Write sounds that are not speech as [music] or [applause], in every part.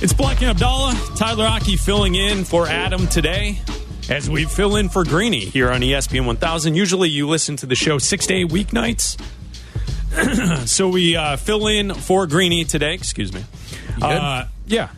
It's Black and Abdallah, Tyler Aki filling in for Adam today as we fill in for Greeny here on ESPN 1000. Usually you listen to the show six day weeknights. [clears throat] so we uh, fill in for Greeny today. Excuse me. Uh, yeah.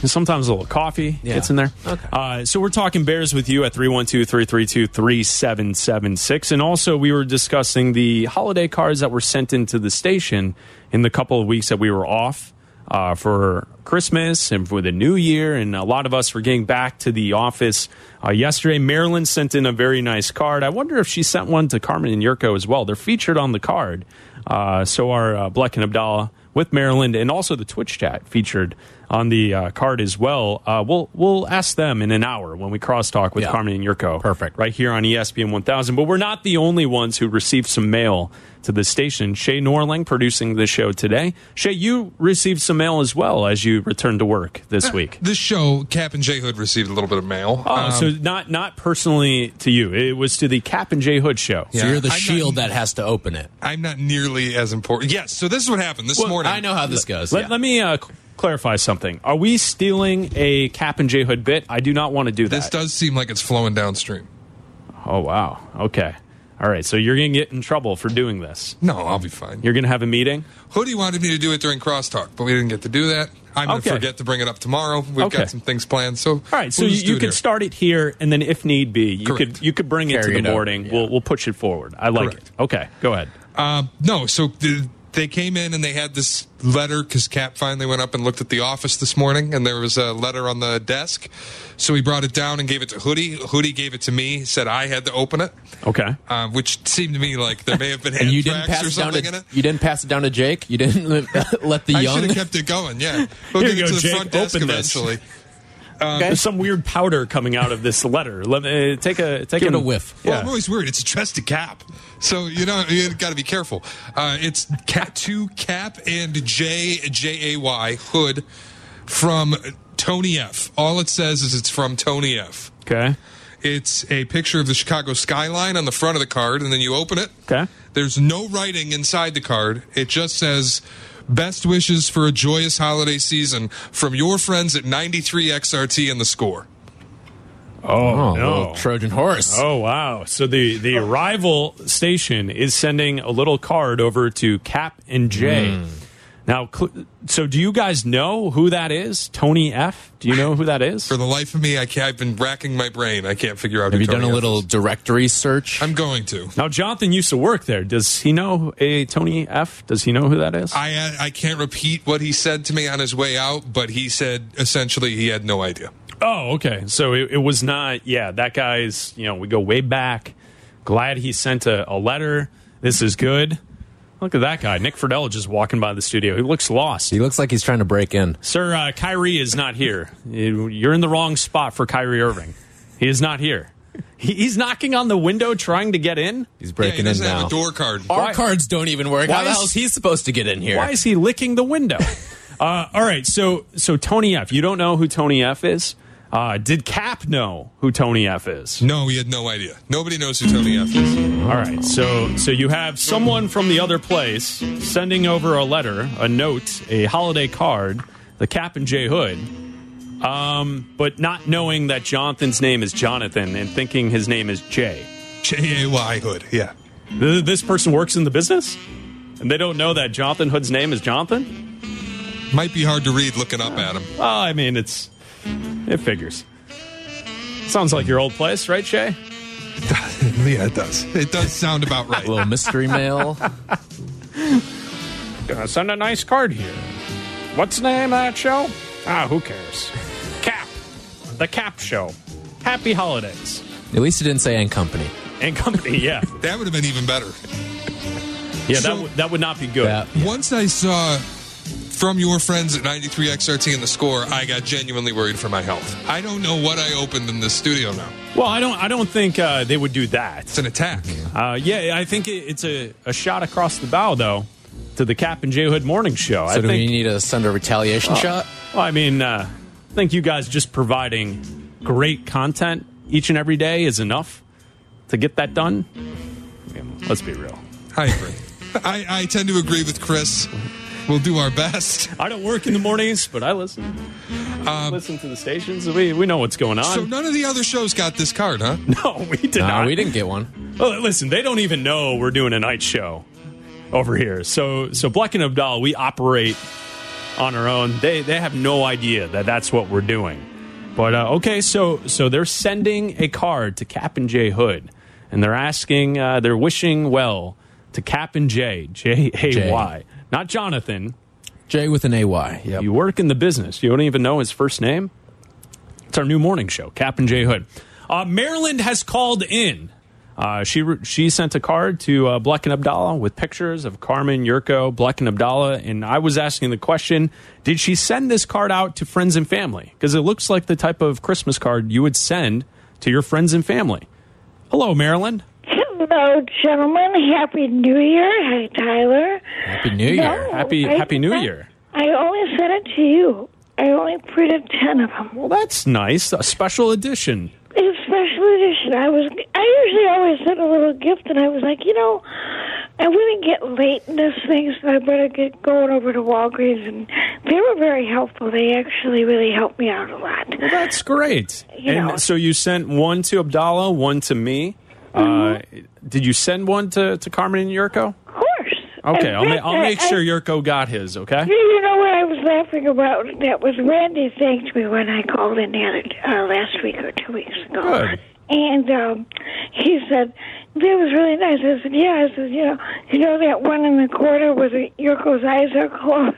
And sometimes a little coffee Yeah. gets in there. Okay. Uh, so we're talking Bears with you at 312 332 3776. And also, we were discussing the holiday cards that were sent into the station in the couple of weeks that we were off uh, for Christmas and for the new year. And a lot of us were getting back to the office uh, yesterday. Marilyn sent in a very nice card. I wonder if she sent one to Carmen and Jurko as well. They're featured on the card. Uh, so are uh, Bleck and Abdallah with Marilyn and also the Twitch chat featured on the uh, card as well. Uh, we'll we'll ask them in an hour when we crosstalk with Yeah. Carmen and Jurko. Perfect. Right here on ESPN 1000. But we're not the only ones who received some mail to the station. Shay Norling producing the show today. Shay, you received some mail as well as you returned to work this week. This show, Cap and J Hood received a little bit of mail. Oh, Um, so not not personally to you. It was to the Cap and J Hood show. So you're the I'm not- shield that has to open it. I'm not nearly as important. Yes, so this is what happened this morning. I know how this goes. Let, yeah. let me uh, cl- clarify something. Are we stealing a Cap and J Hood bit? I do not want to do that. This does seem like it's flowing downstream. Oh wow. Okay. All right. So you're going to get in trouble for doing this. No, I'll be fine. You're going to have a meeting. Hoodie wanted me to do it during crosstalk, but we didn't get to do that. I'm going to Okay. forget to bring it up tomorrow. We've Okay. got some things planned. So, All right. So we'll you, just do you it could here. start it here, and then if need be, you Correct. could you could bring it Carry to it the over, morning. yeah. We'll we'll push it forward. I like Correct. it. Okay. Go ahead. Uh, no, so th- they came in and they had this letter because Cap finally went up and looked at the office this morning, and there was a letter on the desk. So he brought it down and gave it to Hoodie. Hoodie gave it to me, said I had to open it, Okay. uh, which seemed to me like there may have been [laughs] and you didn't anthrax pass or it down something in to it. you didn't pass it down to Jake. You didn't [laughs] let the young. I young. should have kept it going. Yeah, [laughs] we'll Here get you go, to the Jake. front desk Open this. eventually. There's some weird powder coming out of this letter. Let me uh, take a take Give it a a whiff. Well, Yeah. I'm always worried. It's addressed to Cap, so you know you got to be careful. Uh, it's Cap to Cap and J J A Y Hood from Tony F. All it says is it's from Tony F. Okay. It's a picture of the Chicago skyline on the front of the card, and then you open it. Okay. There's no writing inside the card. It just says, "Best wishes for a joyous holiday season from your friends at 93 XRT and the score." Oh, oh, no. Trojan horse. Oh wow! So the the rival station is sending a little card over to Cap and J. Hmm. Now, cl- so do you guys know who that is? Tony F. Do you know who that is? For the life of me, I can't, I've been racking my brain. I can't figure out. Have who you done Tony a F little is. directory search? I'm going to. now, Jonathan used to work there. Does he know a Tony F? Does he know who that is? I I can't repeat what he said to me on his way out, but he said essentially he had no idea. Oh, okay. So it, it was not. Yeah, that guy's. You know, we go way back. Glad he sent a, a letter. This is good. Look at that guy, Nick Friedel, just walking by the studio. He looks lost. he looks like he's trying to break in. Sir, uh, Kyrie is not here. You- You're in the wrong spot for Kyrie Irving. He is not here. He, he's knocking on the window trying to get in. He's Yeah, he breaking in doesn't now. have a door card. Our Why- cards don't even work. Why How the is- hell is he supposed to get in here? Why is he licking the window? [laughs] uh, all right, so so Tony F. You don't know who Tony F. is? Uh, did Cap know who Tony F. is? No, he had no idea. Nobody knows who Tony F is. All right, so so you have someone from the other place sending over a letter, a note, a holiday card, the Cap and J Hood, um, but not knowing that Jonathan's name is Jonathan and thinking his name is Jay. J A Y Hood. Yeah. Th- This person works in the business, and they don't know that Jonathan Hood's name is Jonathan. Might be hard to read looking up at him. Oh, I mean, it's it figures. Sounds like your old place, right, Shay? [laughs] yeah, it does. It does sound about right. A [laughs] little mystery mail. Gonna send a nice card here. What's the name of that show? Ah, who cares? Cap. The Cap Show. Happy holidays. At least it didn't say and company. And company, yeah. [laughs] That would have been even better. Yeah, that, w- that would not be good. That- Once I saw from your friends at 93 XRT in the score, I got genuinely worried for my health. I don't know what I opened in this studio now. Well, I don't I don't think uh, they would do that. It's an attack. Uh, yeah, I think it, it's a, a shot across the bow, though, to the Cap and J Hood morning show. So I do think, we need to send a retaliation shot? Well, I mean, uh, I think you guys just providing great content each and every day is enough to get that done. I mean, let's be real. I agree. [laughs] I, I tend to agree with Chris. We'll do our best. I don't work in the mornings, but I listen. listen to the stations. We we know what's going on. So none of the other shows got this card, huh? [laughs] no, we did No, not. we didn't get one. Well, listen, they don't even know we're doing a night show over here. So, so Bleck and Abdal, we operate on our own. They they have no idea that that's what we're doing. But uh, okay, so so they're sending a card to Cap and J Hood, and they're asking, uh, they're wishing well to Cap and J J A Y, not Jonathan. Jay with an AY. Yep. You work in the business. You don't even know his first name. It's our new morning show, Cap and J Hood. Uh, Marilyn has called in. Uh, she she sent a card to uh, Bleck and Abdallah with pictures of Carmen, Jurko, Bleck and Abdallah, and I was asking the question: Did she send this card out to friends and family? Because it looks like the type of Christmas card you would send to your friends and family. Hello, Marilyn. Hello, gentlemen. Happy New Year. Hi, Tyler. Happy New Year. No, Happy I Happy New not- Year. I only sent it to you. I only printed ten of them. Well, that's nice. A special edition. It's a special edition. I was. I usually always send a little gift, and I was like, you know, I'm going to get late in this thing, so I better get going over to Walgreens. And they were very helpful. They actually really helped me out a lot. Well, that's great. You and know. so you sent one to Abdallah, one to me. Uh, did you send one to, to Carmen and Jurko? Of course. Okay, I'll, ma- I'll make I- sure Jurko got his, okay? You know what I was laughing about? That was Randy thanked me when I called in the other uh, last week or two weeks ago. Good. And um, he said that was really nice. I said, "Yeah." I said, "You know, you know that one in the corner where the Jurko's eyes are closed."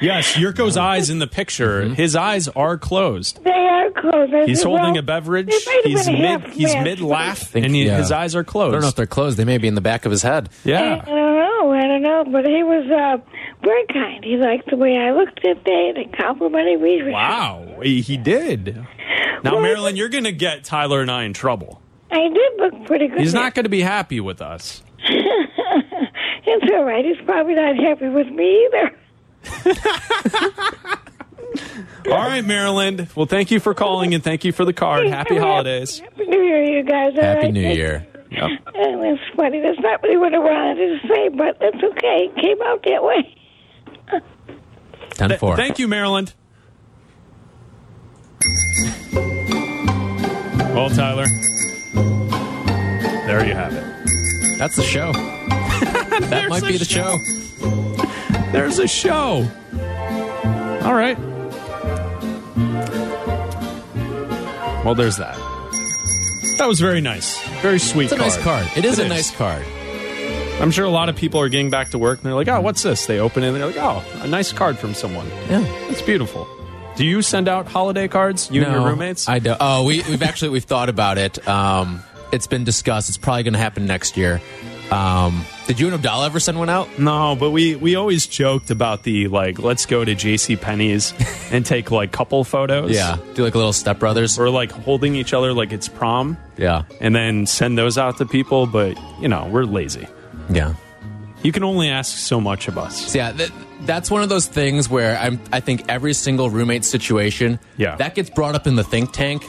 Yes, Jurko's eyes in the picture. His eyes are closed. They are closed. I He's said, holding well, a beverage. it might have He's been a mid. He's mid laugh, and he, yeah. his eyes are I don't know if closed. they're closed. They may be in the back of his head. Yeah. I Yeah. don't know. I don't know. But he was uh, very kind. He liked the way I looked that day. They complimented me. Wow, he, he did. Now, Well, Marilyn, you're going to get Tyler and I in trouble. I did look pretty good. He's not going to be happy with us. [laughs] It's all right. He's probably not happy with me either. [laughs] All right, Marilyn. Well, thank you for calling and thank you for the card. Happy holidays. Happy New Year, you guys. all Happy right? New Year. Yep. And that's funny. That's not really what I wanted to say, but that's okay. It came out that way. 10 Th- 4. thank you, Marilyn. Well, Tyler, there you have it. That's the show. [laughs] that might be the show. show. There's a show. All right. Well, there's that. That was very nice. Very sweet It's a nice card. It is It a is. nice card. I'm sure a lot of people are getting back to work and they're like, oh, what's this? They open it and they're like, oh, a nice card from someone. Yeah. That's beautiful. Do you send out holiday cards, you and your roommates? I don't. Oh, we, we've actually we've thought about it. Um, it's been discussed. It's probably going to happen next year. Um, did you and Abdallah ever send one out? No, but we we always joked about the like let's go to J.C. Penney's [laughs] and take like couple photos. Yeah. Do like a little stepbrothers. We're like holding each other like it's prom Yeah. and then send those out to people, but you know, we're lazy. Yeah. You can only ask so much of us. So yeah, that, that's one of those things where I'm. I think every single roommate situation, Yeah. that gets brought up in the think tank,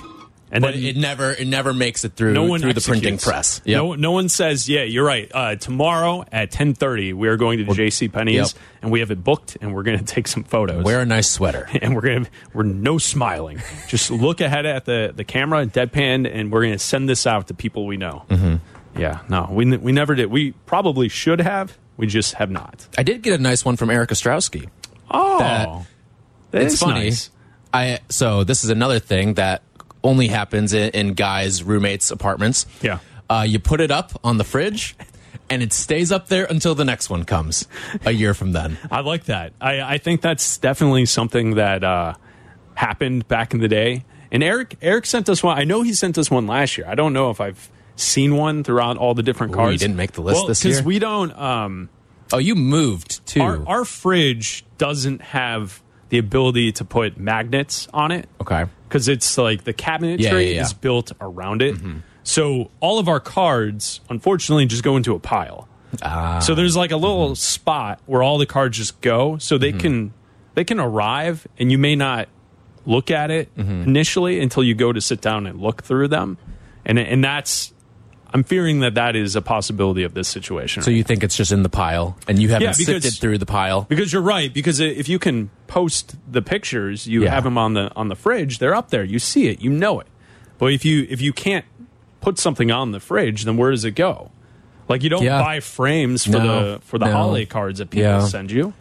And but then it never it never makes it through no one through the printing press. Yep. No, no one says, "Yeah, you're right." Uh, tomorrow at 10:30, we are going to J.C. Penney's, Yep. and we have it booked, and we're going [laughs] to take some photos. Wear a nice sweater. [laughs] and we're gonna we're no smiling. Just look ahead at the the camera, deadpan, and we're gonna send this out to people we know. Mm-hmm. Yeah, no, we we never did. We probably should have. We just have not. I did get a nice one from Erica Strowski. Oh, That- that it's funny. nice. I so this is another thing that only happens in, in guys' roommates' apartments. Yeah. uh, you put it up on the fridge, and it stays up there until the next one comes a year from then. I like that. I, I think that's definitely something that uh, happened back in the day. And Eric Eric sent us one. I know he sent us one last year. I don't know if I've seen one throughout all the different cards. you didn't make the list well, this year? Because we don't. Um, Oh, you moved too. our, our fridge doesn't have the ability to put magnets on it. okay. because it's like the cabinetry Yeah, yeah, yeah. Mm-hmm. is built around it. So all of our cards, unfortunately, just go into a pile. Ah. so there's like a little Mm-hmm. spot where all the cards just go, so they can they can arrive, and you may not look at it Mm-hmm. initially until you go to sit down and look through them, and and that's I'm fearing that that is a possibility of this situation. So you think it's just in the pile, and you haven't Yeah, because- sifted through the pile? Because you're right. Because if you can post the pictures, you Yeah. have them on the on the fridge. They're up there. You see it. You know it. But if you if you can't put something on the fridge, then where does it go? Like you don't Yeah. buy frames for No, the for the no. holiday cards that people send you.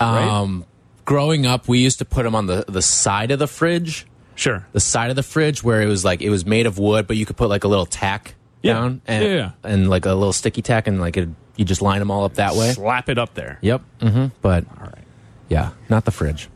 right? Um, growing up, we used to put them on the the side of the fridge, Sure. the side of the fridge where it was like it was made of wood, but you could put like a little tack Yeah. down, and, Yeah, and like a little sticky tack, and like it, you just line them all up that way. Slap it up there. Yep. Mm-hmm. But all right. yeah, not the fridge.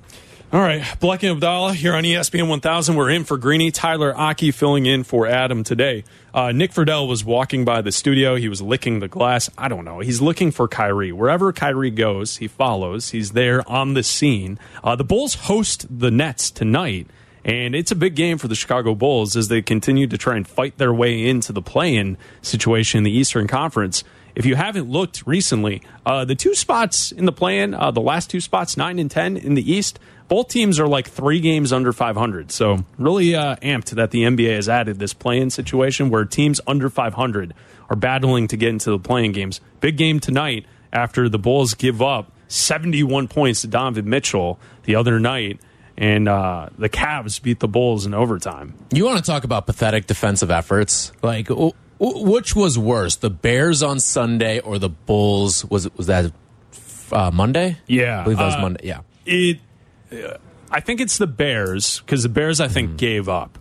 All right, Black and Abdallah here on ESPN 1000. We're in for Greeny. Tyler Aki filling in for Adam today. Uh, Nick Friedel was walking by the studio. He was licking the glass. I don't know. He's looking for Kyrie. Wherever Kyrie goes, he follows. He's there on the scene. Uh, the Bulls host the Nets tonight, and it's a big game for the Chicago Bulls as they continue to try and fight their way into the play-in situation in the Eastern Conference. If you haven't looked recently, uh, the two spots in the play-in, uh, the last two spots, nine and ten in the East, both teams are like three games under 500. So really uh, amped that the NBA has added this play-in situation where teams under 500 are battling to get into the play-in games. Big game tonight after the Bulls give up 71 points to Donovan Mitchell the other night, and uh, the Cavs beat the Bulls in overtime. You want to talk about pathetic defensive efforts? Like, w- w- which was worse, the Bears on Sunday or the Bulls? Was was that uh, Monday? Yeah, I believe that was uh, Monday. Yeah. It, uh, I think it's the Bears because the Bears, I think, gave up.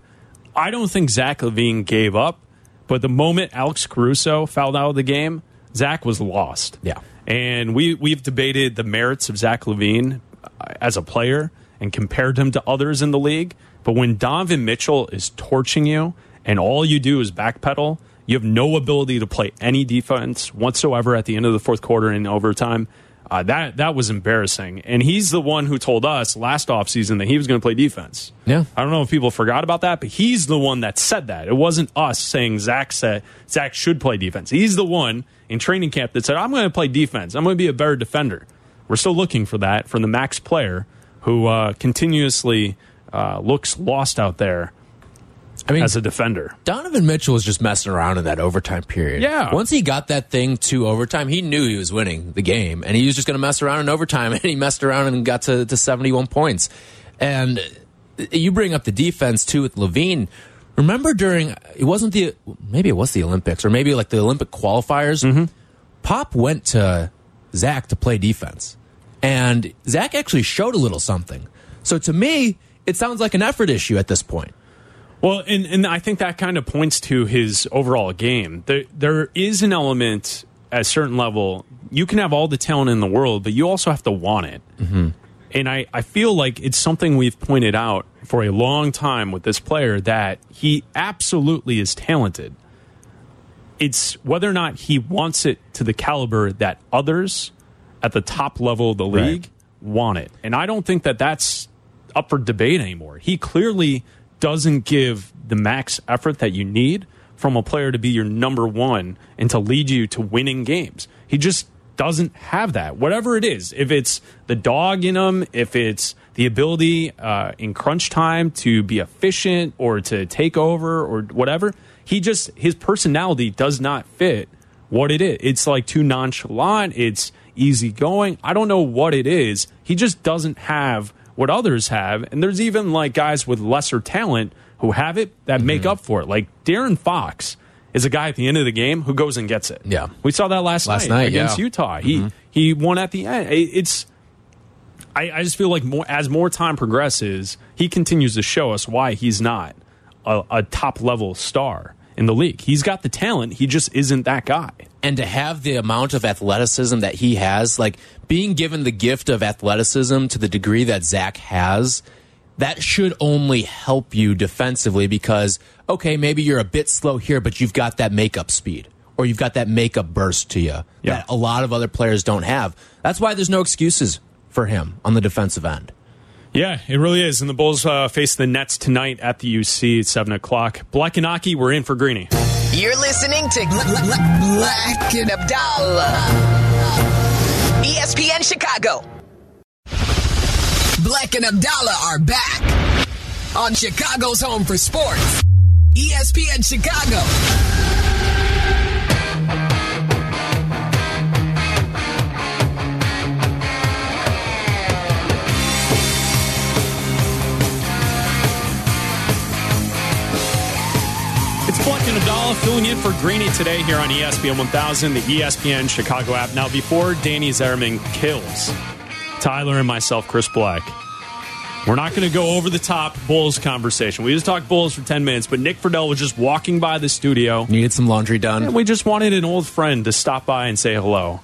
I don't think Zach LaVine gave up, but the moment Alex Caruso fouled out of the game, Zach was lost. Yeah. and we we've debated the merits of Zach LaVine uh, as a player and compared him to others in the league. But when Donovan Mitchell is torching you and all you do is backpedal, you have no ability to play any defense whatsoever at the end of the fourth quarter in overtime. Uh, that that was embarrassing, and he's the one who told us last offseason that he was going to play defense. Yeah. I don't know if people forgot about that, but he's the one that said that. It wasn't us saying Zach said Zach should play defense. He's the one in training camp that said, "I'm going to play defense. I'm going to be a better defender." We're still looking for that from the max player who uh, continuously uh, looks lost out there I mean, as a defender. Donovan Mitchell was just messing around in that overtime period. Yeah. Once he got that thing to overtime, he knew he was winning the game, and he was just going to mess around in overtime, [laughs] and he messed around and got to, to 71 points. And you bring up the defense, too, with LaVine. Remember during, it wasn't the, maybe it was the Olympics, or maybe like the Olympic qualifiers, Pop went to Zach to play defense. And Zach actually showed a little something. So to me, it sounds like an effort issue at this point. Well, and, and I think that kind of points to his overall game. There, there is an element at a certain level. You can have all the talent in the world, but you also have to want it. Mm-hmm. And I, I feel like it's something we've pointed out for a long time with this player that he absolutely is talented. It's whether or not he wants it to the caliber that others at the top level of the Right. league want it. And I don't think that that's up for debate anymore. He clearly doesn't give the max effort that you need from a player to be your number one and to lead you to winning games. He just doesn't have that. Whatever it is, if it's the dog in him, if it's the ability uh, in crunch time to be efficient or to take over or whatever, he just his personality does not fit what it is. It's like too nonchalant. It's easygoing. I don't know what it is. He just doesn't have what others have. And there's even like guys with lesser talent who have it that make Mm-hmm. up for it. Like De'Aaron Fox is a guy at the end of the game who goes and gets it. Yeah. we saw that last, Last night, night, against yeah. Utah. He he won at the end. It's I, I just feel like more as more time progresses, he continues to show us why he's not a, a top level star in the league. He's got the talent, he just isn't that guy. And to have the amount of athleticism that he has, like being given the gift of athleticism to the degree that Zach has, that should only help you defensively because, okay, maybe you're a bit slow here, but you've got that makeup speed or you've got that makeup burst to you Yeah. that a lot of other players don't have. That's why there's no excuses for him on the defensive end. Yeah, it really is. And the Bulls uh, face the Nets tonight at the UC at 7 o'clock. Black and Aki, we're in for Greeny. You're listening to Bla- Bla- Bla- Black and Abdallah. ESPN Chicago. Black and Abdallah are back on Chicago's home for sports. ESPN Chicago. Filling in for Greeny today here on ESPN 1000, the ESPN Chicago app. Now, before Danny Zerman kills Tyler and myself, Chris Black, we're not going to go over the top Bulls conversation. We just talked Bulls for 10 minutes, but Nick Friedel was just walking by the studio. Needed some laundry done. And we just wanted an old friend to stop by and say hello.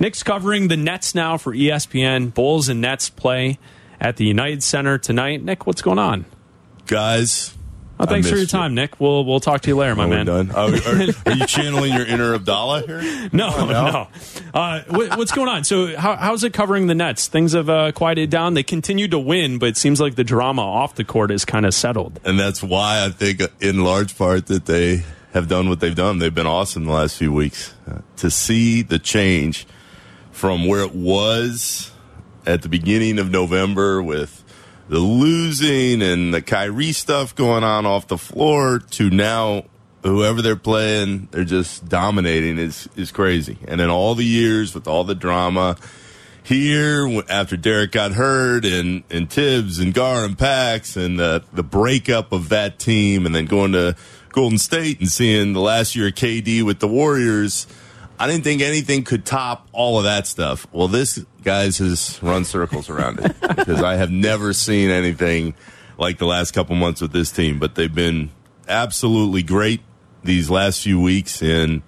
Nick's covering the Nets now for ESPN. Bulls and Nets play at the United Center tonight. Nick, what's going on? guys. Oh, thanks for your missed you. time, Nick. We'll we'll talk to you later, my Oh, man. done. [laughs] Oh, are, are you channeling your inner Abdallah here? [laughs] No, no. Uh, what, what's going on? So, how, how's it covering the Nets? Things have uh, quieted down. They continue to win, but it seems like the drama off the court is kind of settled. And that's why I think, in large part, that they have done what they've done. They've been awesome the last few weeks. Uh, to see the change from where it was at the beginning of November with the losing and the Kyrie stuff going on off the floor to now whoever they're playing, they're just dominating is is crazy. And in all the years with all the drama here after Derrick got hurt and and Thibs and Gar and Pax and the the breakup of that team and then going to Golden State and seeing the last year of KD with the Warriors. I didn't think anything could top all of that stuff. Well, this guys has run circles around it [laughs] because I have never seen anything like the last couple months with this team. But they've been absolutely great these last few weeks, and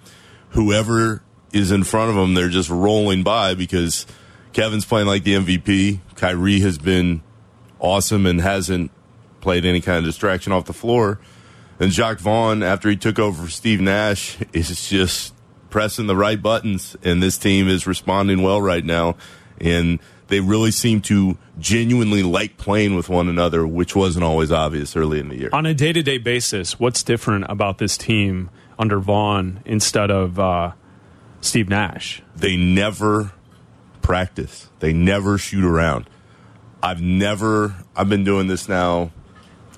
whoever is in front of them, they're just rolling by because Kevin's playing like the MVP. Kyrie has been awesome and hasn't played any kind of distraction off the floor. And Jacques Vaughn, after he took over for Steve Nash, is just pressing the right buttons, and this team is responding well right now. And they really seem to genuinely like playing with one another, which wasn't always obvious early in the year. On a day to day basis, what's different about this team under Vaughn instead of uh, Steve Nash? They never practice. They never shoot around. I've never. I've been doing this now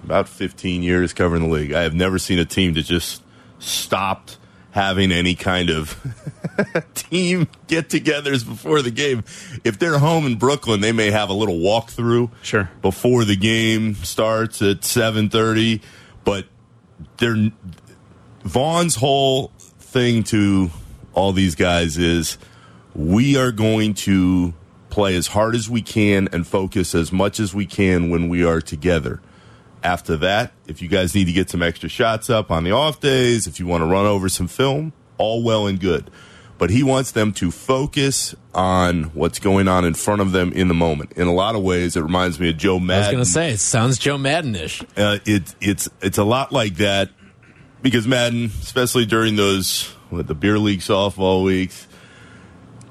about 15 years covering the league. I have never seen a team that just stopped having any kind of [laughs] team get-togethers before the game. If they're home in Brooklyn, they may have a little walkthrough Sure. before the game starts at 7:30, but they're Vaughn's whole thing to all these guys is we are going to play as hard as we can and focus as much as we can when we are together. After that, if you guys need to get some extra shots up on the off days, if you want to run over some film, all well and good. But he wants them to focus on what's going on in front of them in the moment. In a lot of ways, it reminds me of Joe Maddon. I was going to say, it sounds Joe Maddon-ish. uh, it, it's it's a lot like that because Maddon, especially during those what, the beer league softball weeks,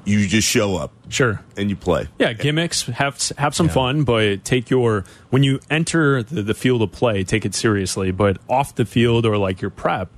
you just show up Sure. and you play. Yeah, gimmicks have have some fun, but take your when you enter the, the field of play, take it seriously. But off the field or like your prep,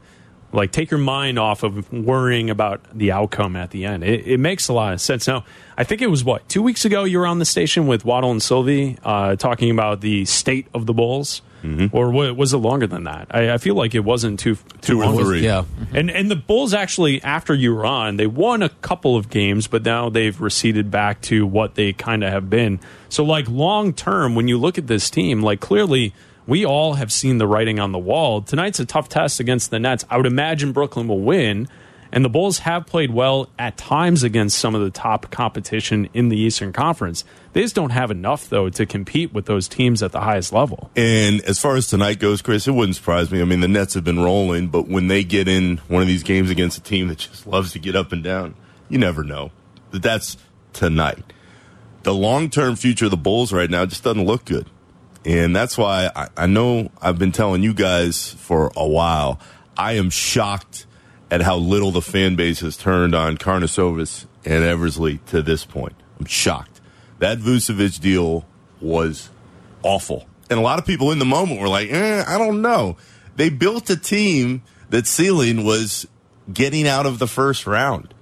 like take your mind off of worrying about the outcome at the end. It, it makes a lot of sense. Now, I think it was what two weeks ago you were on the station with Waddle and Silvy uh, talking about the state of the Bulls, Mm-hmm. or wa- was it longer than that? I, I feel like it wasn't too too Two or long. three. Yeah. And and the Bulls actually, after you were on, they won a couple of games, but now they've receded back to what they kind of have been. So, like long term, when you look at this team, like clearly we all have seen the writing on the wall. Tonight's a tough test against the Nets. I would imagine Brooklyn will win. And the Bulls have played well at times against some of the top competition in the Eastern Conference. They just don't have enough, though, to compete with those teams at the highest level. And as far as tonight goes, Chris, it wouldn't surprise me. I mean, the Nets have been rolling, but when they get in one of these games against a team that just loves to get up and down, you never know. But that's tonight. The long term future of the Bulls right now just doesn't look good. And that's why I, I know I've been telling you guys for a while. I am shocked at how little the fan base has turned on Karnisovas and Eversley to this point. I'm shocked. That Vucevic deal was awful. And a lot of people in the moment were like, eh, I don't know. They built a team that ceiling was getting out of the first round.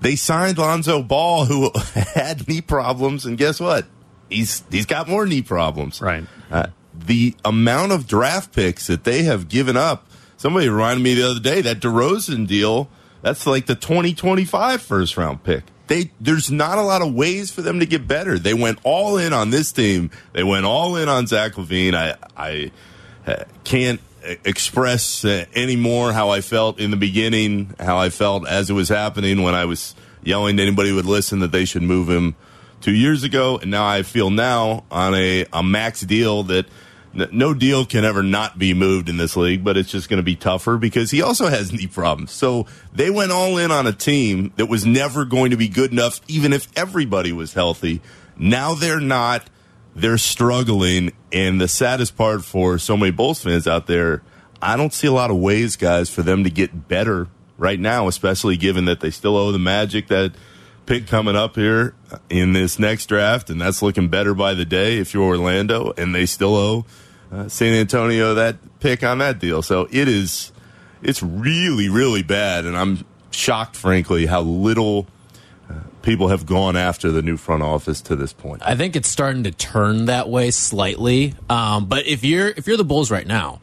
They signed Lonzo Ball, who [laughs] had knee problems, and guess what? He's he's got more knee problems. Right. Uh, the amount of draft picks that they have given up. Somebody reminded me the other day that DeRozan deal. That's like the 2025 first round pick. They there's not a lot of ways for them to get better. They went all in on this team. They went all in on Zach LaVine. I I uh, can't express uh, anymore how I felt in the beginning, how I felt as it was happening when I was yelling to anybody who would listen that they should move him two years ago, and now I feel now on a, a max deal that no deal can ever not be moved in this league, but it's just going to be tougher because he also has knee problems. So they went all in on a team that was never going to be good enough, even if everybody was healthy. Now they're not. They're struggling, and the saddest part for so many Bulls fans out there, I don't see a lot of ways, guys, for them to get better right now, especially given that they still owe the Magic that pick coming up here in this next draft, and that's looking better by the day if you're Orlando, and they still owe uh, San Antonio that pick on that deal. So it is, it's really, really bad, and I'm shocked, frankly, how little uh, people have gone after the new front office to this point. I think it's starting to turn that way slightly. Um, but if you're if you're the Bulls right now,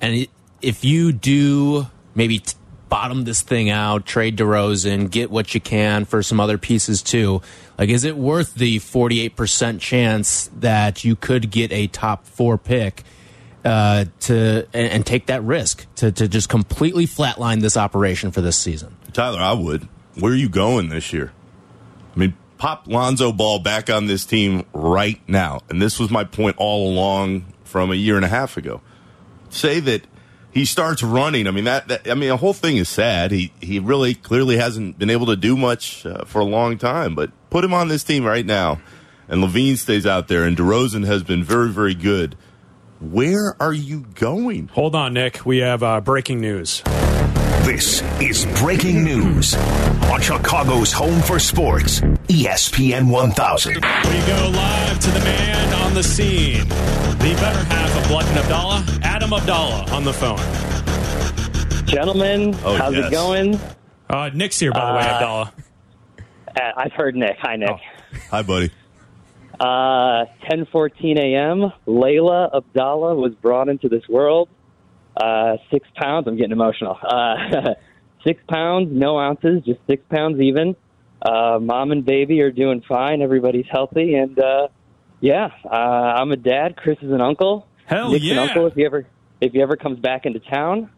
and if you do maybe bottom this thing out, trade DeRozan, get what you can for some other pieces too. Like, is it worth the forty eight percent chance that you could get a top four pick? Uh, to and, and take that risk to, to just completely flatline this operation for this season. Tyler, I would. Where are you going this year? I mean, pop Lonzo Ball back on this team right now. And this was my point all along from a year and a half ago. Say that he starts running. I mean, that, that I mean, the whole thing is sad. He he really clearly hasn't been able to do much uh, for a long time. But put him on this team right now, and LaVine stays out there, and DeRozan has been very very good. Where are you going? Hold on, Nick. We have uh, breaking news. This is breaking news on Chicago's home for sports, ESPN 1000. We go live to the man on the scene, the better half of Bluck and Abdallah, Adam Abdallah, on the phone. Gentlemen, Oh, how's yes. it going? Uh, Nick's here, by the way, Uh, Abdallah. Uh, I've heard Nick. Hi, Nick. Hi, buddy. Uh, 10:14 a.m. Layla Abdallah was brought into this world. Uh, six pounds. I'm getting emotional. Uh, [laughs] six pounds, no ounces, just six pounds even. Uh, mom and baby are doing fine. Everybody's healthy, and uh, yeah, uh, I'm a dad. Chris is an uncle. Hell Nick's yeah. an uncle if he ever if he ever comes back into town.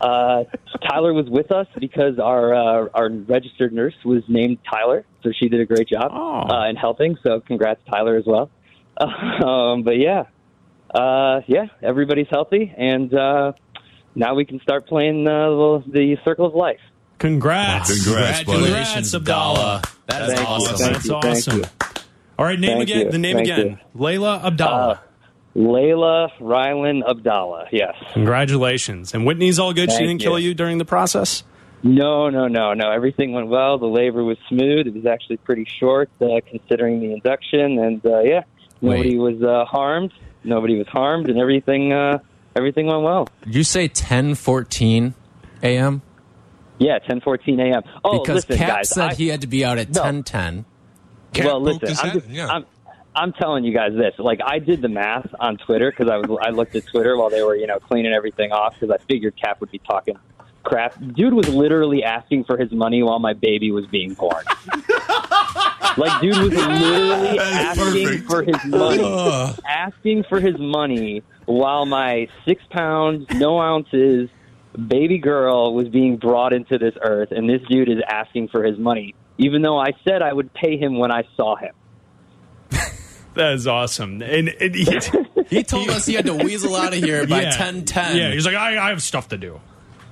Uh, [laughs] Tyler was with us because our uh, our registered nurse was named Tyler, so she did a great job Oh. uh, in helping. So congrats, Tyler, as well. [laughs] Um, but yeah, uh, yeah, everybody's healthy, and uh, now we can start playing uh, the, the Circle of Life. Congrats. Congrats, buddy. Abdallah. That is Thank you, awesome. thank That's you, awesome. All right, name Thank again. you, The name thank again. Layla Abdallah. Layla Rylan Abdallah. Yes. Congratulations. And Whitney's all good. she didn't kill you. you during the process? No, no, no, no. Everything went well. The labor was smooth. It was actually pretty short, uh, considering the induction, and uh, yeah, nobody was uh, harmed. Nobody was harmed, and everything uh, everything went well. Did you say ten fourteen a.m.? Yeah, 10:14 a.m. Oh, because listen, Cap guys. said I- he had to be out at No. 10 10. Well, listen, I'm, just, yeah. I'm, I'm telling you guys this. Like, I did the math on Twitter because I was I looked at Twitter while they were you know cleaning everything off because I figured Cap would be talking crap. Dude was literally asking for his money while my baby was being born. [laughs] like, dude was literally [laughs] asking perfect. for his money, asking for his money while my six pounds, no ounces baby girl was being brought into this earth, and this dude is asking for his money, even though I said I would pay him when I saw him. That is awesome. And, and he, He told us he had to weasel out of here by yeah. 10 10. Yeah, he's like, I, I have stuff to do.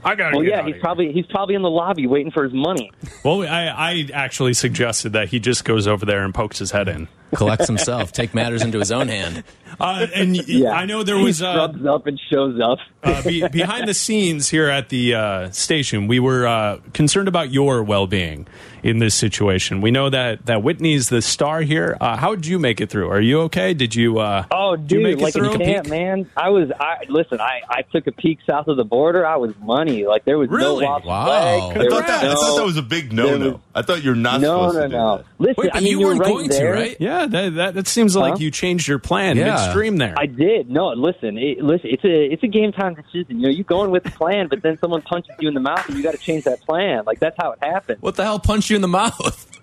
I got to Well, get yeah, out he's of here. probably he's probably in the lobby waiting for his money. Well, I, I actually suggested that he just goes over there and pokes his head in. Collects himself, take matters into his own hand. Uh, and Yeah, I know there was he uh, scrubs up and shows up. uh, be, behind the scenes here at the uh, station, we were uh, concerned about your well being in this situation. We know that that Whitney's the star here. Uh, how did you make it through? Are you okay? Did you? Uh, Oh, did you dude, make it like through? a champ, man. I was. I listen. I I took a peek south of the border. I was money. Like there was Really? no lost Wow. flag. I I thought, was that, I thought that was a big no no. I thought you're not no, supposed no, to do no. that. Listen, Wait, but I mean, you you're weren't right going to, there. right? Yeah, that, that that seems like you changed your plan Yeah. Midstream there. I did. No, listen, it, listen. It's a it's a game time decision. You know, you go in with the plan, but then someone punches you in the mouth, and you got to change that plan. Like that's how it happened. What the hell punched you in the mouth? [laughs]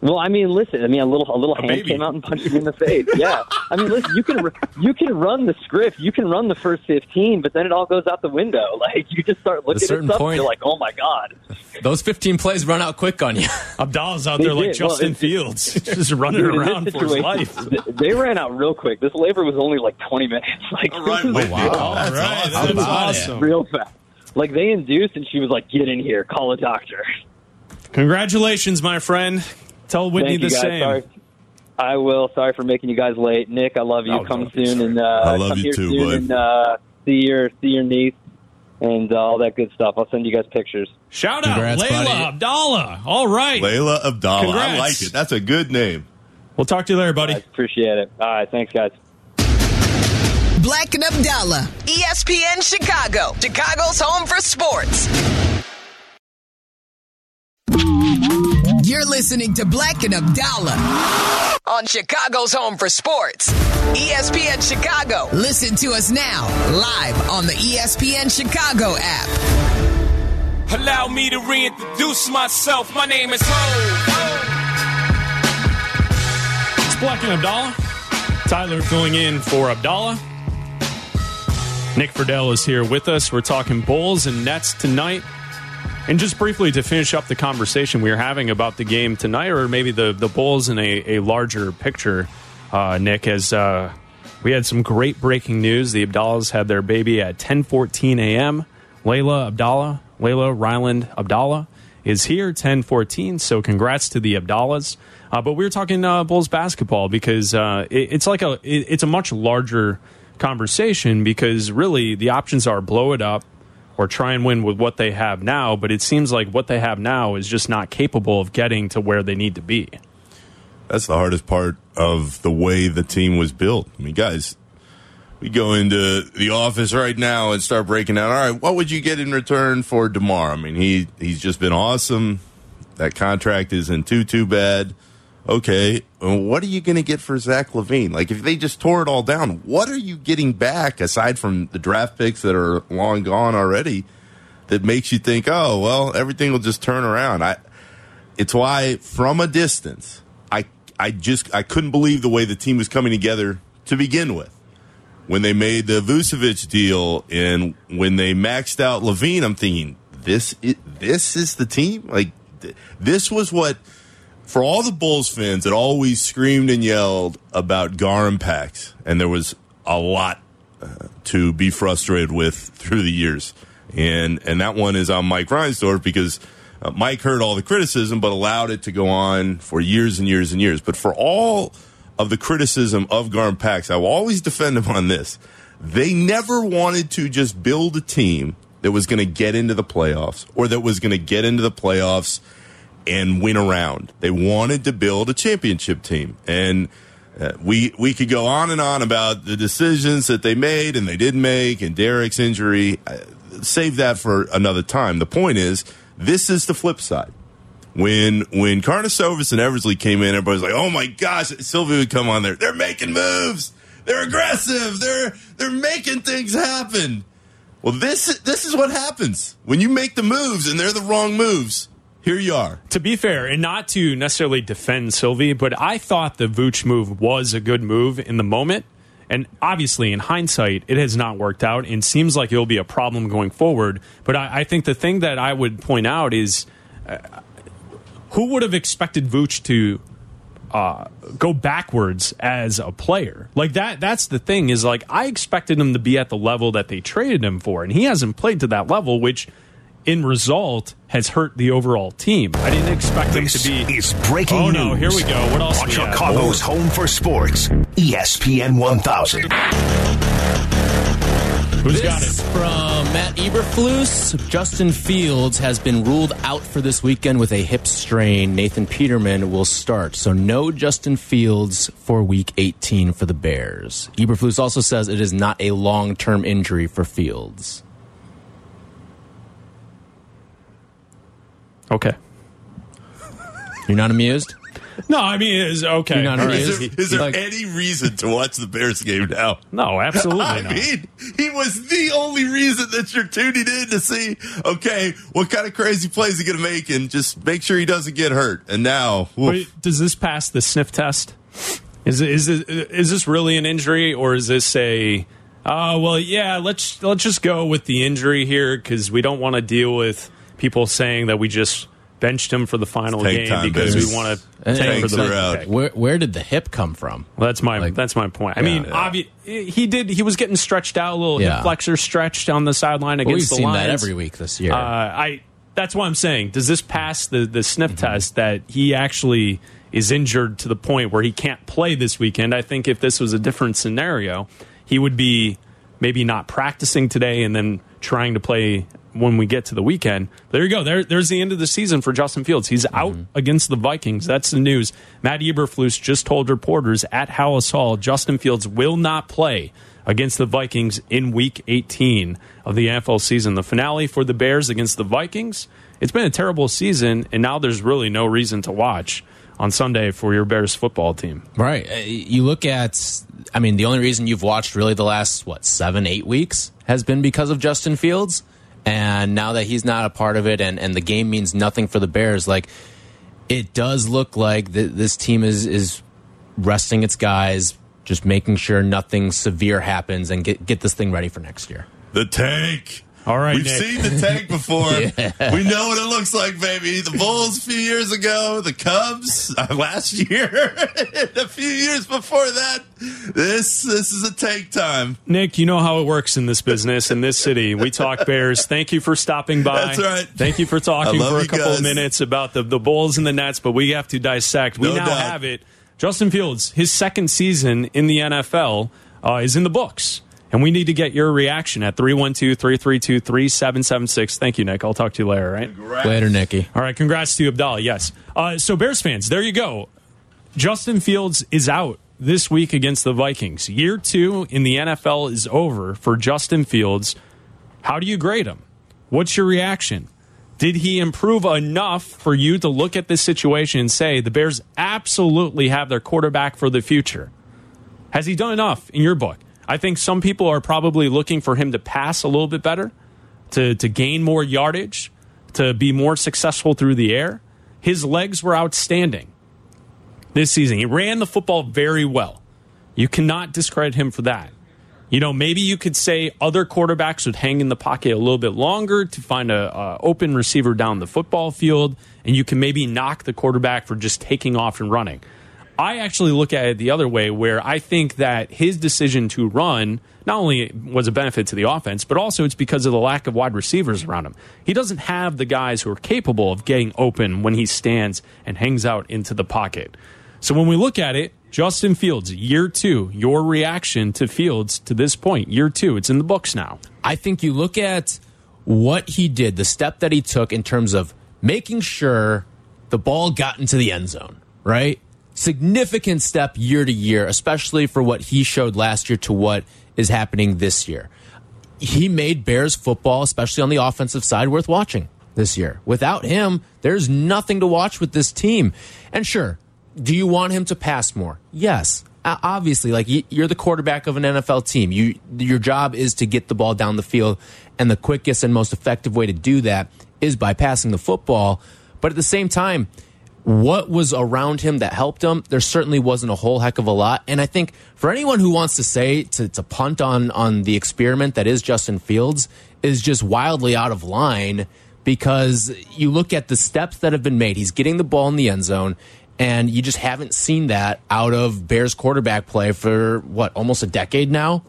Well, I mean, listen. I mean, a little a little hand baby. came out and punched me in the face. Yeah. I mean, listen. You can you can run the script. You can run the first fifteen, but then it all goes out the window. [laughs] Like you just start looking at certain stuff. point- and you're like, oh my god. Those 15 plays run out quick on you. [laughs] Abdallah's out They there like did. Well, Justin it's- Fields, [laughs] just running Dude, in this around for his life. They ran out real quick. This labor was only like 20 minutes. Like All right, this is with That's right, awesome. that's awesome. real fast. Like they induced, and she was like, "Get in here, call a doctor." Congratulations, my friend. Tell Whitney Thank you the guys. same. Sorry. I will. Sorry for making you guys late. Nick, I love you. Oh, come soon sorry. and uh, I love come you here too, soon bud. and uh, see your see your niece and uh, all that good stuff. I'll send you guys pictures. Shout out Congrats, Layla buddy. Abdallah. All right. Layla Abdallah. I like it. That's a good name. We'll talk to you later, buddy. I appreciate it. All right, thanks, guys. Black and Abdallah, ESPN Chicago, Chicago's home for sports. You're listening to Black and Abdallah on Chicago's home for sports. ESPN Chicago. Listen to us now, live on the ESPN Chicago app. Allow me to reintroduce myself. My name is Ho. It's Black and Abdallah. Tyler filling in for Abdallah. Nick Friedel is here with us. We're talking Bulls and Nets tonight. And just briefly to finish up the conversation we were having about the game tonight, or maybe the, the Bulls in a, a larger picture, uh, Nick, as uh, we had some great breaking news. The Abdallahs had their baby at 10.14 a.m. Layla Abdallah, Layla Ryland Abdallah is here, 10.14. So congrats to the Abdallahs. Uh, but we were talking uh, Bulls basketball because uh, it, it's like a it, it's a much larger conversation because really the options are blow it up or try and win with what they have now. But it seems like what they have now is just not capable of getting to where they need to be. That's the hardest part of the way the team was built. I mean, guys, we go into the office right now and start breaking down. All right, what would you get in return for DeMar? I mean, he he's just been awesome. That contract isn't too too bad. Okay, what are you going to get for Zach LaVine? Like, if they just tore it all down, what are you getting back aside from the draft picks that are long gone already? That makes you think, oh well, everything will just turn around. I it's why from a distance i i just i couldn't believe the way the team was coming together to begin with when they made the Vucevic deal and when they maxed out LaVine i'm thinking this is, this is the team like this was what for all the bulls fans that always screamed and yelled about gar impacts and there was a lot uh, to be frustrated with through the years. And and that one is on Mike Reinsdorf because uh, Mike heard all the criticism but allowed it to go on for years and years and years. But for all of the criticism of Pax, I will always defend him on this. They never wanted to just build a team that was going to get into the playoffs or that was going to get into the playoffs and win around. They wanted to build a championship team. And uh, we we could go on and on about the decisions that they made and they didn't make and Derrick's injury. Uh, save that for another time. The point is, this is the flip side. When when Karnisovas and Eversley came in, everybody's like, "Oh my gosh!" Sylvia would come on there. They're making moves. They're aggressive. They're they're making things happen. Well, this this is what happens when you make the moves and they're the wrong moves. Here you are. To be fair, and not to necessarily defend Silvy, but I thought the Vooch move was a good move in the moment. And obviously, in hindsight, it has not worked out and seems like it'll be a problem going forward. But I, I think the thing that I would point out is uh, who would have expected Vooch to uh, go backwards as a player? Like that. That's the thing. Is like I expected him to be at the level that they traded him for, and he hasn't played to that level, which. In result, has hurt the overall team. I didn't expect him This to be. is breaking Oh no! news. Here we go. What else? On we have? Chicago's home for sports, ESPN 1000. Who's got This it? from Matt Eberflus. Justin Fields has been ruled out for this weekend with a hip strain. Nathan Peterman will start. So no Justin Fields for week 18 for the Bears. Eberflus also says it is not a long-term injury for Fields. Okay. You're not amused? No, I mean, is okay. You know what I all mean? Is there, is there Like- any reason to watch the Bears game now? No, absolutely [laughs] I not. mean, he was the only reason that you're tuning in to see, okay, what kind of crazy plays he going to make and just make sure he doesn't get hurt. And now, oof. Wait, does this pass the sniff test? Is it, is it, is this really an injury, or is this a? Uh, well, yeah. Let's let's just go with the injury here because we don't want to deal with people saying that we just benched him for the final Tank game time, because baby. we want to Tanks tank for the out. Where where did the hip come from? Well, that's my Like- that's my point. I mean, Yeah. obvi- he did he was getting stretched out a little Yeah. hip flexor stretched on the sideline Well, we've against the seen Lions. that every week this year. Uh, I that's why I'm saying, does this pass the the sniff Mm-hmm. test that he actually is injured to the point where he can't play this weekend? I think if this was a different scenario, he would be maybe not practicing today and then trying to play when we get to the weekend. There you go. There, there's the end of the season for Justin Fields. He's out Mm-hmm. against the Vikings. That's the news. Matt Eberflus just told reporters at Halas Hall Justin Fields will not play against the Vikings in Week 18 of the NFL season. The finale for the Bears against the Vikings. It's been a terrible season, and now there's really no reason to watch on Sunday for your Bears football team. Right. Uh, You look at, I mean, the only reason you've watched really the last, what, seven, eight weeks has been because of Justin Fields. And now that he's not a part of it and, and the game means nothing for the Bears, like, it does look like th- this team is, is resting its guys, just making sure nothing severe happens and get, get this thing ready for next year. the tank. All right, We've Nick. seen the tank before. [laughs] We know what it looks like, baby. The Bulls a few years ago, the Cubs uh, last [laughs] year, a few years before that. This this is a tank time. Nick, you know how it works in this business, in this city. We talk Bears. Thank you for stopping by. That's right. Thank you for talking for a couple guys. of minutes about the, the Bulls and the Nets, but we have to dissect. We No now doubt. have it. Justin Fields, his second season in the NFL uh, is in the books. And we need to get your reaction at 312 332 3776. Thank you, Nick. I'll talk to you later, right? Later, Nikki. All right, congrats to you, Abdallah. Yes. Uh, so, Bears fans, there you go. Justin Fields is out this week against the Vikings. Year two in the NFL is over for Justin Fields. How do you grade him? What's your reaction? Did he improve enough for you to look at this situation and say the Bears absolutely have their quarterback for the future? Has he done enough in your book? I think some people are probably looking for him to pass a little bit better, to, to gain more yardage, to be more successful through the air. His legs were outstanding this season. He ran the football very well. You cannot discredit him for that. You know, maybe you could say other quarterbacks would hang in the pocket a little bit longer to find a, a open receiver down the football field, and you can maybe knock the quarterback for just taking off and running. I actually look at it the other way, where I think that his decision to run not only was a benefit to the offense, but also it's because of the lack of wide receivers around him. He doesn't have the guys who are capable of getting open when he stands and hangs out into the pocket. So when we look at it, Justin Fields, year two, your reaction to Fields to this point, year two, it's in the books now. I think you look at what he did, the step that he took in terms of making sure the ball got into the end zone, right? Significant step year to year, especially for what he showed last year to what is happening this year. He made Bears football, especially on the offensive side, worth watching this year. Without him, there's nothing to watch with this team. And sure, do you want him to pass more? Yes. Obviously, like you're the quarterback of an NFL team. You your job is to get the ball down the field, and the quickest and most effective way to do that is by passing the football. But at the same time, what was around him that helped him? There certainly wasn't a whole heck of a lot. And I think for anyone who wants to say to, to punt on on the experiment that is Justin Fields is just wildly out of line because you look at the steps that have been made. He's getting the ball in the end zone. And you just haven't seen that out of Bears quarterback play for what, almost a decade now?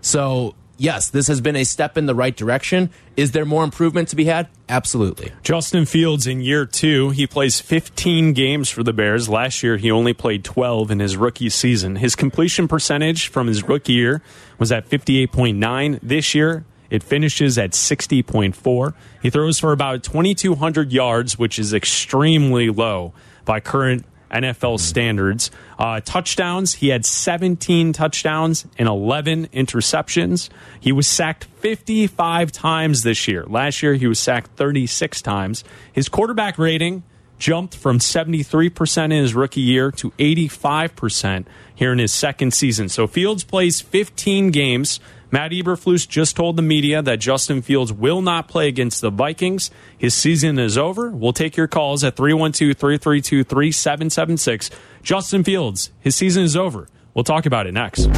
So, yes, this has been a step in the right direction. Is there more improvement to be had? Absolutely. Justin Fields in year two, he plays 15 games for the Bears. Last year, he only played 12 in his rookie season. His completion percentage from his rookie year was at 58.9. This year, it finishes at 60.4. He throws for about 2,200 yards, which is extremely low by current NFL standards. Uh, touchdowns, he had 17 touchdowns and 11 interceptions. He was sacked 55 times this year. Last year, he was sacked 36 times. His quarterback rating jumped from 73% in his rookie year to 85% here in his second season. So Fields plays 15 games. Matt Eberflus just told the media that Justin Fields will not play against the Vikings. His season is over. We'll take your calls at 312 332 3776. Justin Fields, his season is over. We'll talk about it next.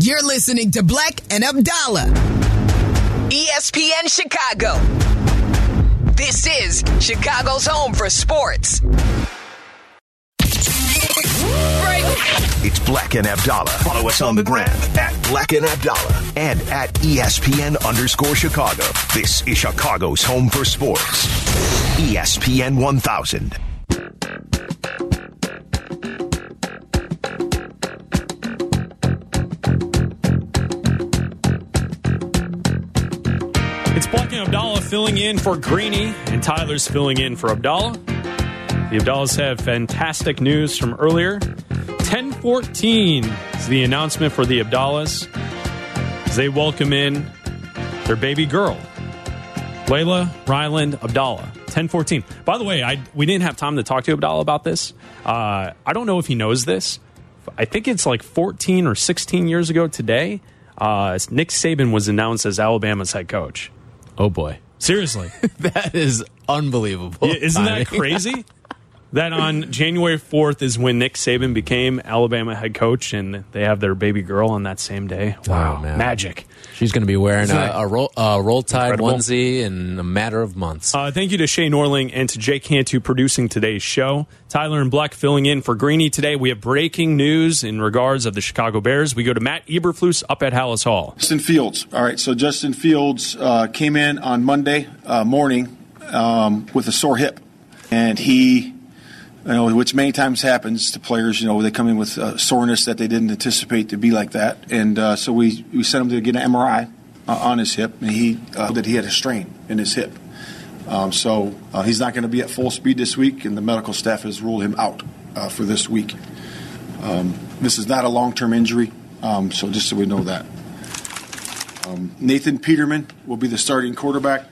You're listening to Black and Abdallah, ESPN Chicago. This is Chicago's home for sports. It's Black and Abdallah. Follow us on the gram at Black and Abdallah and at ESPN underscore Chicago. This is Chicago's home for sports. ESPN 1000. It's Black and Abdallah filling in for Greeny, and Tyler's filling in for Abdallah. The Abdallahs have fantastic news from earlier. 1014 is the announcement for the Abdallahs as they welcome in their baby girl, Layla Ryland Abdallah. 1014. By the way, I we didn't have time to talk to Abdallah about this. Uh, I don't know if he knows this. I think it's like 14 or 16 years ago today. Uh, Nick Saban was announced as Alabama's head coach. Oh boy, Seriously. [laughs] that is unbelievable. Yeah, Isn't that [laughs] crazy? That on January 4th is when Nick Saban became Alabama head coach, and they have their baby girl on that same day. Wow, Oh, man. magic. She's going to be wearing a, a, roll, a roll tide Incredible. onesie in a matter of months. Uh, thank you to Shay Norling and to Jake Cantu producing today's show. Tyler and Black filling in for Greeny today. We have breaking news in regards of the Chicago Bears. We go to Matt Eberflus up at Halas Hall. Justin Fields. All right, so Justin Fields uh, came in on Monday uh, morning um, with a sore hip, and he, you know, which many times happens to players. You know, they come in with uh, soreness that they didn't anticipate to be like that, and uh, so we we sent him to get an MRI uh, on his hip, and he uh, that he had a strain in his hip. Um, so uh, he's not going to be at full speed this week, and the medical staff has ruled him out uh, for this week. Um, this is not a long-term injury, um, so just so we know that. Um, Nathan Peterman will be the starting quarterback.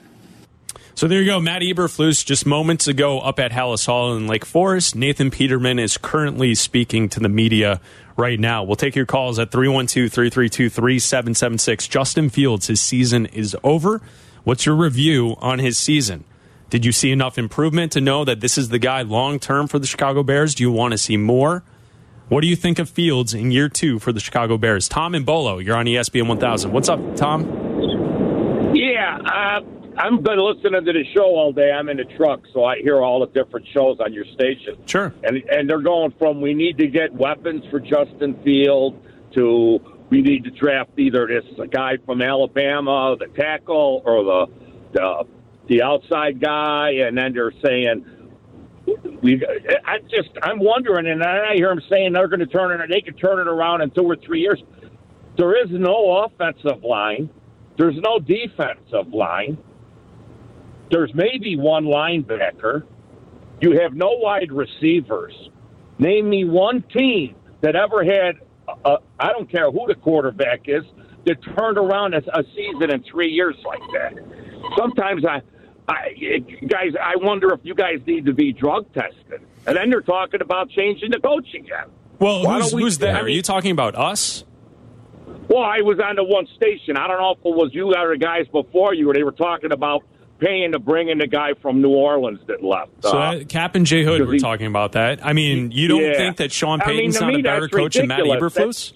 So there you go, Matt Eberflus just moments ago up at Halas Hall in Lake Forest. Nathan Peterman is currently speaking to the media right now. We'll take your calls at 312-332-3776. Justin Fields, his season is over. What's your review on his season? Did you see enough improvement to know that this is the guy long term for the Chicago Bears? Do you want to see more? What do you think of Fields in year two for the Chicago Bears? Tom and Bolo, you're on ESPN 1000. What's up, Tom? Yeah, uh, I've been listening to the show all day. I'm in the truck, so I hear all the different shows on your station. Sure. And and they're going from we need to get weapons for Justin Field to we need to draft either this guy from Alabama, the tackle, or the the, the outside guy, and then they're saying we. I just I'm wondering, and I hear them saying they're going to turn it. They could turn it around in two or three years. There is no offensive line. There's no defensive line. There's maybe one linebacker. You have no wide receivers. Name me one team that ever had, I I don't care who the quarterback is, that turned around a, a season in three years like that. Sometimes I, I, guys, I wonder if you guys need to be drug tested. And then they're talking about changing the coach again. Well, Why who's, we- who's there? Are you talking about us? Well, I was on the one station. I don't know if it was you or the guys before you. They were talking about paying to bring in the guy from New Orleans that left. So Uh, that, Cap and Jay Hood were he- talking about that. I mean, you don't Yeah. think that Sean I mean, Payton's not me, a better coach than Matt ridiculous. Eberflus?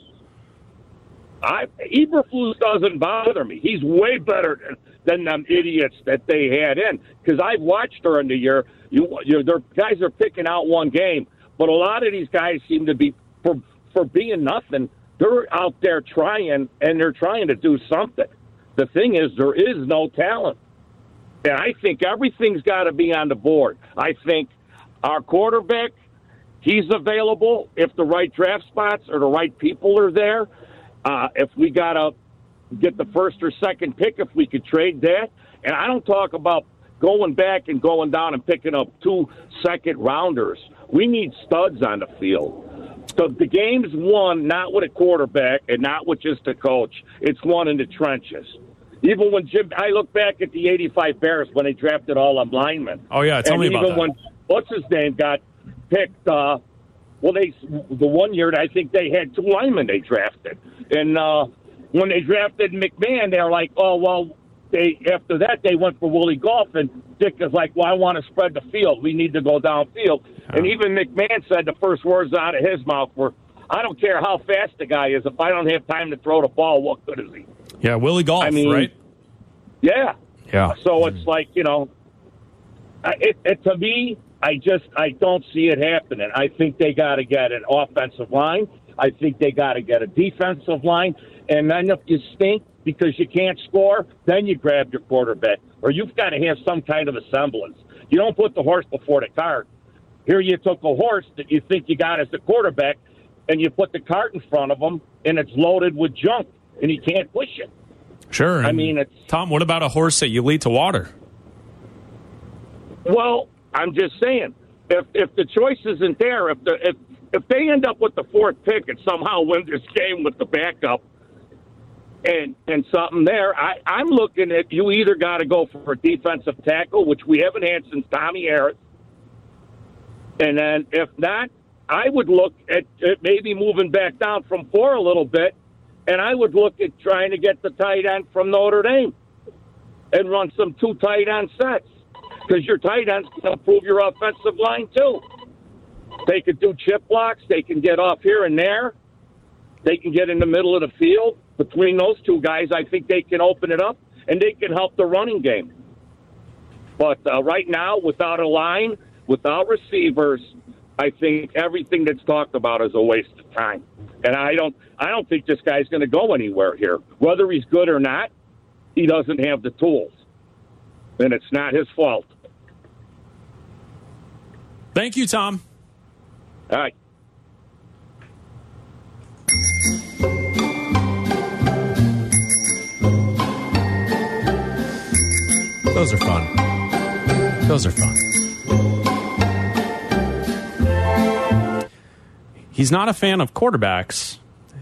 I, Eberflus doesn't bother me. He's way better than, than them idiots that they had in. Because I've watched during the year. You, you, their guys are picking out one game, but a lot of these guys seem to be for for being nothing. They're out there trying, and they're trying to do something. The thing is, there is no talent. And I think everything's got to be on the board. I think our quarterback, he's available if the right draft spots or the right people are there. Uh, if we got to get the first or second pick, if we could trade that. And I don't talk about going back and going down and picking up two second rounders. We need studs on the field. So the game's won not with a quarterback and not with just a coach. It's won in the trenches. Even when Jim, I look back at the '85 Bears when they drafted all them linemen. Oh yeah, tell and me about that. Even when what's his name got picked. Uh, well, they the one year I think they had two linemen they drafted, and uh, when they drafted McMahon, they're like, oh well. They after that they went for Willie Gault, and Dick is like, "Well, I want to spread the field. We need to go downfield." And even McMahon said the first words out of his mouth were, "I don't care how fast the guy is. If I don't have time to throw the ball, what good is he?" Yeah, Willie Gault, I mean, right? Yeah. Yeah. So it's like you know, I- it, it to me, I just I don't see it happening. I think they got to get an offensive line. I think they got to get a defensive line, and then if you stink because you can't score, then you grab your quarterback, or you've got to have some kind of a semblance. You don't put the horse before the cart. Here you took a horse that you think you got as the quarterback, and you put the cart in front of him, and it's loaded with junk, and he can't push it. Sure. I mean, it's Tom, what about a horse that you lead to water? Well, I'm just saying, if if the choice isn't there, if the if if they end up with the fourth pick and somehow win this game with the backup and and something there, I I'm looking at you either got to go for a defensive tackle, which we haven't had since Tommy Harris, and then if not, I would look at, at maybe moving back down from four a little bit, and I would look at trying to get the tight end from Notre Dame and run some two tight end sets because your tight ends can improve your offensive line too. They could do chip blocks. They can get off here and there. They can get in the middle of the field. Between those two guys, I think they can open it up and they can help the running game. But uh, right now, without a line, without receivers, I think everything that's talked about is a waste of time. And I don't, I don't think this guy's going to go anywhere here. Whether he's good or not, he doesn't have the tools, and it's not his fault. Thank you, Tom. All right. Those are fun. Those are fun. He's not a fan of quarterbacks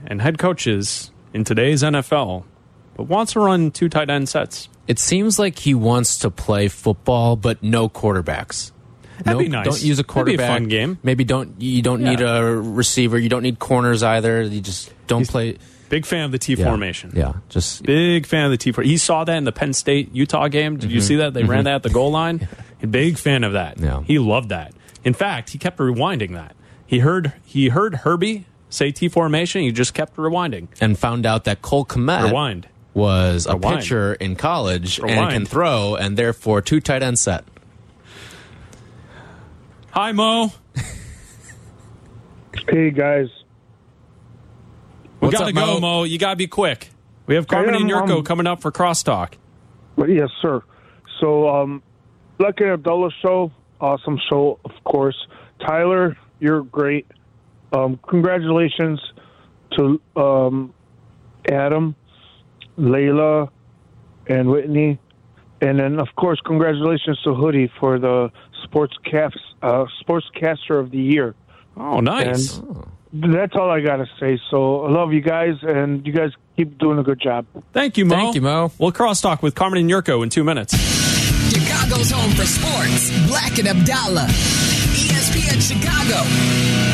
and head coaches in today's NFL, but wants to run two tight end sets. It seems like he wants to play football, but no quarterbacks. That'd no, be nice. Don't use a That'd be a quarterback. fun game. Maybe don't you don't Yeah. need a receiver. You don't need corners either. You just don't play. Big fan of the T Yeah. formation. Yeah, just Big fan of the T formation. He saw that in the Penn State Utah game. Did you Mhm. see that? They ran Mhm. that at the goal line. [laughs] Big fan of that. Yeah. He loved that. In fact, he kept rewinding that. He heard he heard Herbie say T formation. He just kept rewinding. and found out that Cole Kmet Rewind. was a Rewind. pitcher in college and can throw, and therefore two tight end set. Hi, Mo. Hey guys, We What's gotta up, go, Mo? Mo. You gotta be quick. We have Carmen I and am, Jurko um, coming up for crosstalk. Yes, sir. So, um, Black and Abdallah show, awesome show, of course. Tyler, you're great. Um, congratulations to um, Adam, Layla, and Whitney, and then of course congratulations to Hoodie for the sportscast uh, sportscaster of the year. Oh, nice. And that's all I gotta say. So I love you guys, and you guys keep doing a good job. Thank you, Mo. Thank you, Mo. We'll crosstalk with Carmen and Jurko in two minutes. Chicago's home for sports. Black and Abdallah. Chicago.